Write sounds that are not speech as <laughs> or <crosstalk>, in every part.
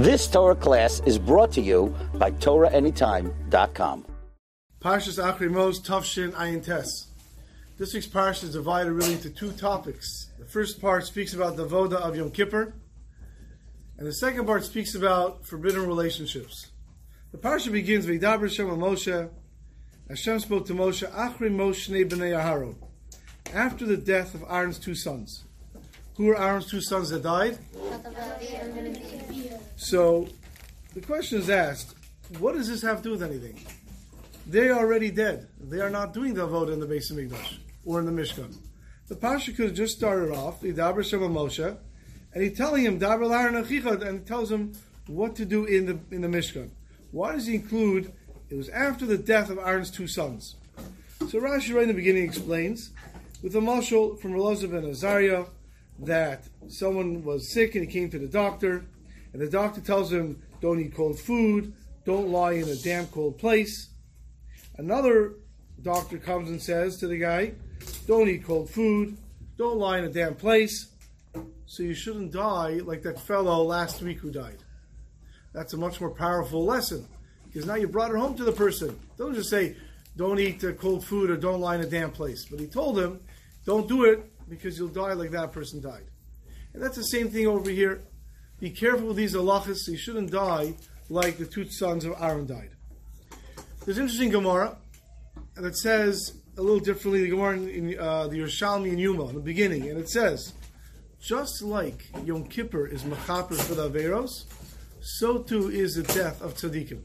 This Torah class is brought to you by TorahAnytime.com. Parshas Achrimos Tavshin Ayin Tes. This week's parsha is divided really into two topics. The first part speaks about the Voda of Yom Kippur, and the second part speaks about forbidden relationships. The parsha begins Dabar Hashem Moshe. Hashem spoke to Moshe, Achri Moshe b'nei Aharon, after the death of Aaron's two sons. Who were Aaron's two sons that died? So, the question is asked, what does this have to do with anything? They are already dead. They are not doing the vote in the Beis HaMikdash or in the Mishkan. The Pasha could have just started off, Dabar Shema Moshe, and he's telling him, Aaron Achichad, and he tells him what to do in the, in the Mishkan. Why does he include, it was after the death of Aaron's two sons? So Rashi right in the beginning explains, with a mashal from Elazar ben Azariah, that someone was sick and he came to the doctor, and the doctor tells him, don't eat cold food, don't lie in a damp cold place. Another doctor comes and says to the guy, don't eat cold food, don't lie in a damp place, so you shouldn't die like that fellow last week who died. That's a much more powerful lesson because now you brought it home to the person. Don't just say, don't eat cold food or don't lie in a damp place. But he told him, don't do it because you'll die like that person died. And that's the same thing over here. Be careful with these halachas. You shouldn't die like the two sons of Aaron died. There's an interesting Gemara that says a little differently. The Gemara in uh, the Yerushalmi and Yuma in the beginning, and it says, just like Yom Kippur is mechaper for the Averos, so too is the death of tzaddikim.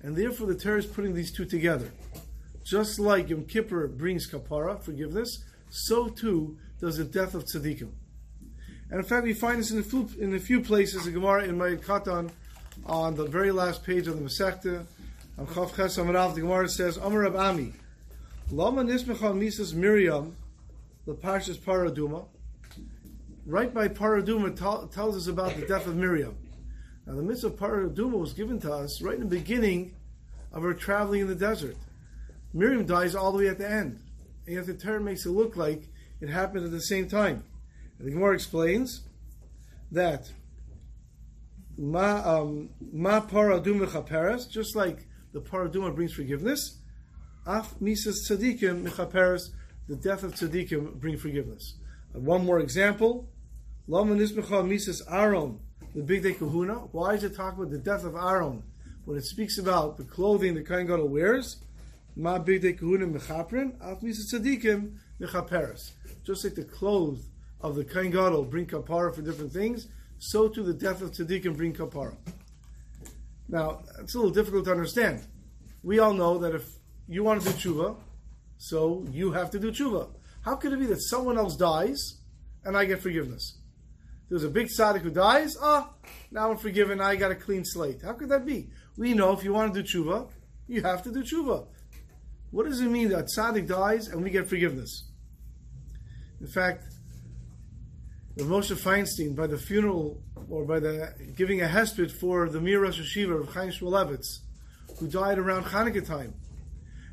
And therefore the Torah is putting these two together. Just like Yom Kippur brings kapara, forgiveness, so too does the death of tzaddikim. And in fact, we find this in a few, in a few places. The Gemara in Moed Katan, on the very last page of the Masechta, on Chav Ches Amarav, the Gemara says, Amar Ami, Lama Nismecha Misas Miriam, the Parshas Paraduma, right by Paraduma t- tells us about the death of Miriam. Now, the mitzvah of Paraduma was given to us right in the beginning of her traveling in the desert. Miriam dies all the way at the end. And yet the Torah makes it look like it happened at the same time. The Gemara explains that ma um, ma paraduma chaperes, just like the paraduma brings forgiveness, af misas tzadikim mechaperes, the death of tzadikim bring forgiveness. And one more example, lama nismecha misas aron, the bigdei kehunah. Why is it talking about the death of Aaron when it speaks about the clothing the Kohen Gadol wears? Ma bigdei kehunah mechaprin, af misas tzadikim mechaperes. Just like the clothes of the Kohen Gadol bring kapara for different things, so too the death of tzaddikim bring kapara. Now, it's a little difficult to understand. We all know that if you want to do tshuva, so you have to do tshuva. How could it be that someone else dies and I get forgiveness? There's a big tzaddik who dies, ah, now I'm forgiven, I got a clean slate. How could that be? We know if you want to do tshuva, you have to do tshuva. What does it mean that tzaddik dies and we get forgiveness? In fact, the Moshe Feinstein, by the funeral or by the giving a hesped for the Mir Rosh HaYeshiva of Chaim Shmulevitz, who died around Hanukkah time.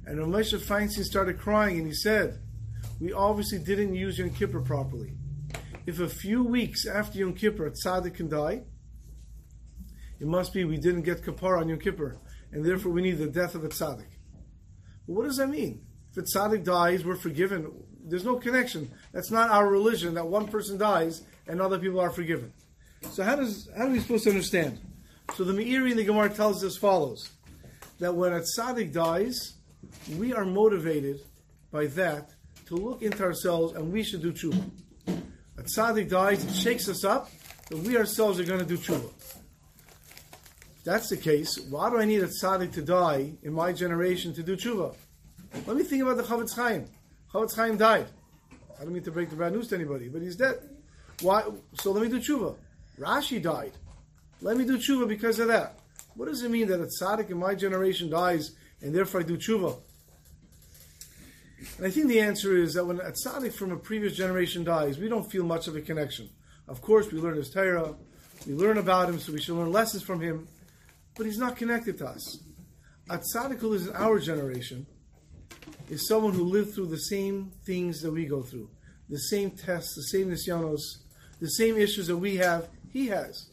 And Rav Moshe Feinstein started crying and he said, We obviously didn't use Yom Kippur properly. If a few weeks after Yom Kippur a tzaddik can die, it must be we didn't get kapara on Yom Kippur, and therefore we need the death of a tzaddik. But what does that mean? A tzaddik dies, we're forgiven. There's no connection. That's not our religion that one person dies and other people are forgiven. So how does how are we supposed to understand? So the Meiri in the Gemara tells us as follows: that when a tzaddik dies, we are motivated by that to look into ourselves and we should do tshuva. A tzaddik dies, it shakes us up that we ourselves are going to do tshuva. That's the case, why do I need a tzaddik to die in my generation to do tshuva? Let me think about the Chofetz Chaim. Chofetz Chaim died. I don't mean to break the bad news to anybody, but he's dead. Why? So let me do tshuva. Rashi died. Let me do tshuva because of that. What does it mean that a tzaddik in my generation dies and therefore I do tshuva? And I think the answer is that when a tzaddik from a previous generation dies, we don't feel much of a connection. Of course, we learn his Torah, we learn about him, so we should learn lessons from him, but he's not connected to us. A tzaddik who lives in our generation is someone who lived through the same things that we go through, the same tests, the same nisyanos, the same issues that we have, he has.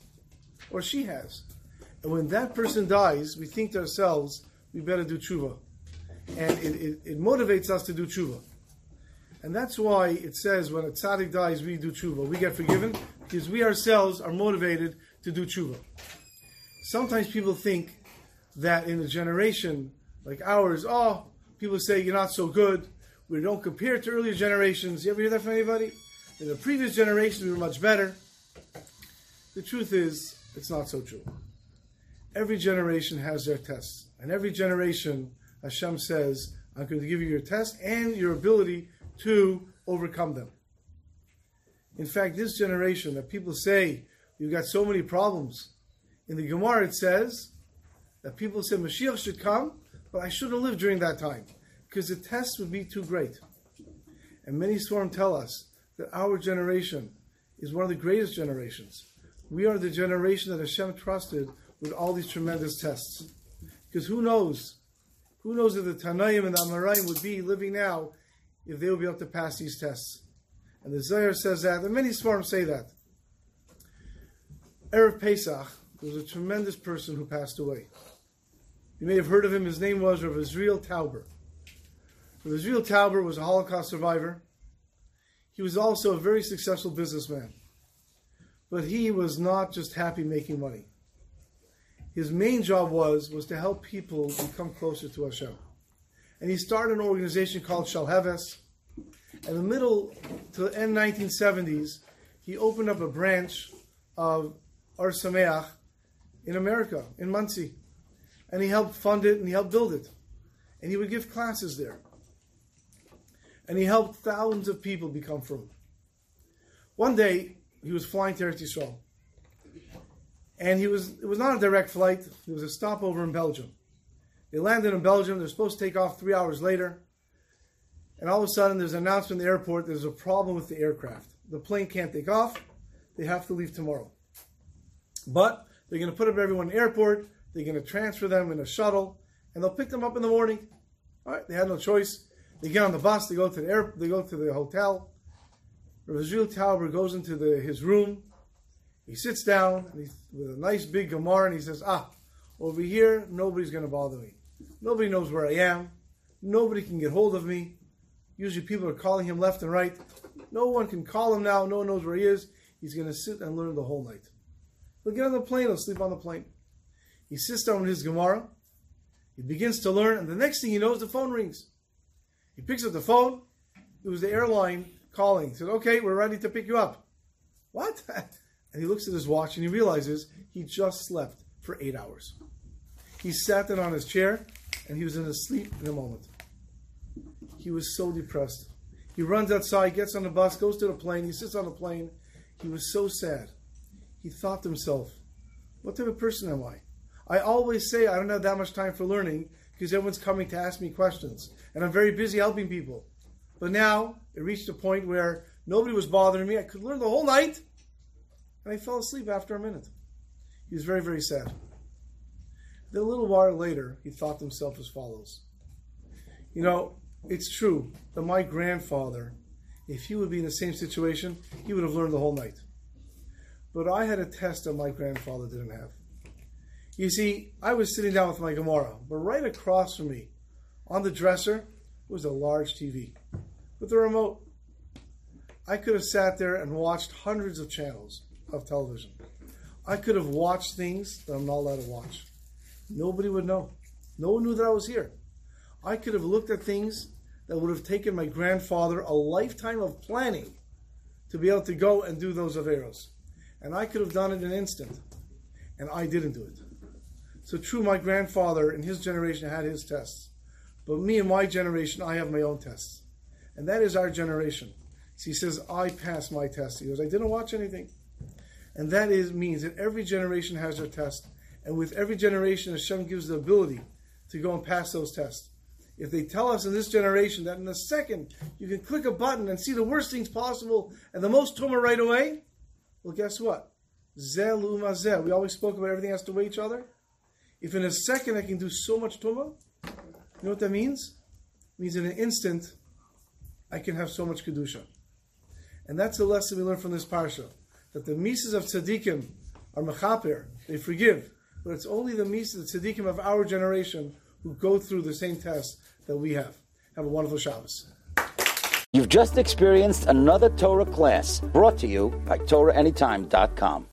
or she has. And when that person dies, we think to ourselves, we better do tshuva. And it, it, it motivates us to do tshuva. And that's why it says when a tzaddik dies, we do tshuva. We get forgiven because we ourselves are motivated to do tshuva. Sometimes people think that in a generation like ours, oh, people say you're not so good. We don't compare to earlier generations. You ever hear that from anybody? In the previous generations, we were much better. The truth is, it's not so true. Every generation has their tests. And every generation, Hashem says, I'm going to give you your test and your ability to overcome them. In fact, this generation that people say, you've got so many problems. In the Gemara, it says that people say Mashiach should come, but I shouldn't live during that time because the test would be too great. And many Swarm tell us that our generation is one of the greatest generations. We are the generation that Hashem trusted with all these tremendous tests. Because who knows? Who knows if the Tanaim and the Amoraim would be living now if they would be able to pass these tests? And the Zohar says that, and many Svarim say that. Erev Pesach there was a tremendous person who passed away. You may have heard of him. His name was Rav Israel Tauber. Rav Israel Tauber was a Holocaust survivor. He was also a very successful businessman. But he was not just happy making money. His main job was, was to help people become closer to Hashem. And he started an organization called Shalheves. In the middle to the end 1970s, he opened up a branch of Ohr Somayach in America, in Monsey. And he helped fund it and he helped build it. And he would give classes there. And he helped thousands of people become frum. One day, he was flying to Eretz Yisrael. And he was it was not a direct flight, it was a stopover in Belgium. They landed in Belgium, they're supposed to take off three hours later. And all of a sudden there's an announcement in the airport there's a problem with the aircraft. The plane can't take off, they have to leave tomorrow. But they're going to put up everyone in the airport, they're going to transfer them in a shuttle, and they'll pick them up in the morning. All right, they had no choice. They get on the bus, they go to the air, they go to the hotel. Rav Tauber goes into the, his room. He sits down he, with a nice big Gemara and he says, Ah, over here, nobody's going to bother me. Nobody knows where I am. Nobody can get hold of me. Usually people are calling him left and right. No one can call him now. No one knows where he is. He's going to sit and learn the whole night. He'll get on the plane. He'll sleep on the plane. He sits down with his Gemara. He begins to learn. And the next thing he knows, the phone rings. He picks up the phone. It was the airline calling. He said, okay, we're ready to pick you up. What? <laughs> And he looks at his watch and he realizes he just slept for eight hours. He sat down on his chair and he was in a sleep in a moment. He was so depressed. He runs outside, gets on the bus, goes to the plane, he sits on the plane. He was so sad. He thought to himself, what type of person am I? I always say I don't have that much time for learning because everyone's coming to ask me questions. And I'm very busy helping people. But now it reached a point where nobody was bothering me. I could learn the whole night. And I fell asleep after a minute. He was very, very sad. Then a little while later, he thought to himself as follows You know, it's true that my grandfather, if he would be in the same situation, he would have learned the whole night. But I had a test that my grandfather didn't have. You see, I was sitting down with my Gemara, but right across from me, on the dresser, was a large TV with a remote. I could have sat there and watched hundreds of channels of television. I could have watched things that I'm not allowed to watch. Nobody would know. No one knew that I was here. I could have looked at things that would have taken my grandfather a lifetime of planning to be able to go and do those Averos. And I could have done it in an instant. And I didn't do it. So true, my grandfather in his generation had his tests. But me and my generation, I have my own tests. And that is our generation. So he says, I passed my test. He goes, I didn't watch anything. And that is means that every generation has their test. And with every generation, Hashem gives the ability to go and pass those tests. If they tell us in this generation that in a second you can click a button and see the worst things possible and the most tuma right away, well, guess what? Zeh lumazeh. We always spoke about everything has to weigh each other. If in a second I can do so much tuma, you know what that means? It means in an instant I can have so much kedusha. And that's the lesson we learn from this parsha, that the mises of tzaddikim are mechaper, they forgive, but it's only the mises, the tzaddikim of our generation, who go through the same test that we have. Have a wonderful Shabbos. You've just experienced another Torah class brought to you by TorahAnytime.com.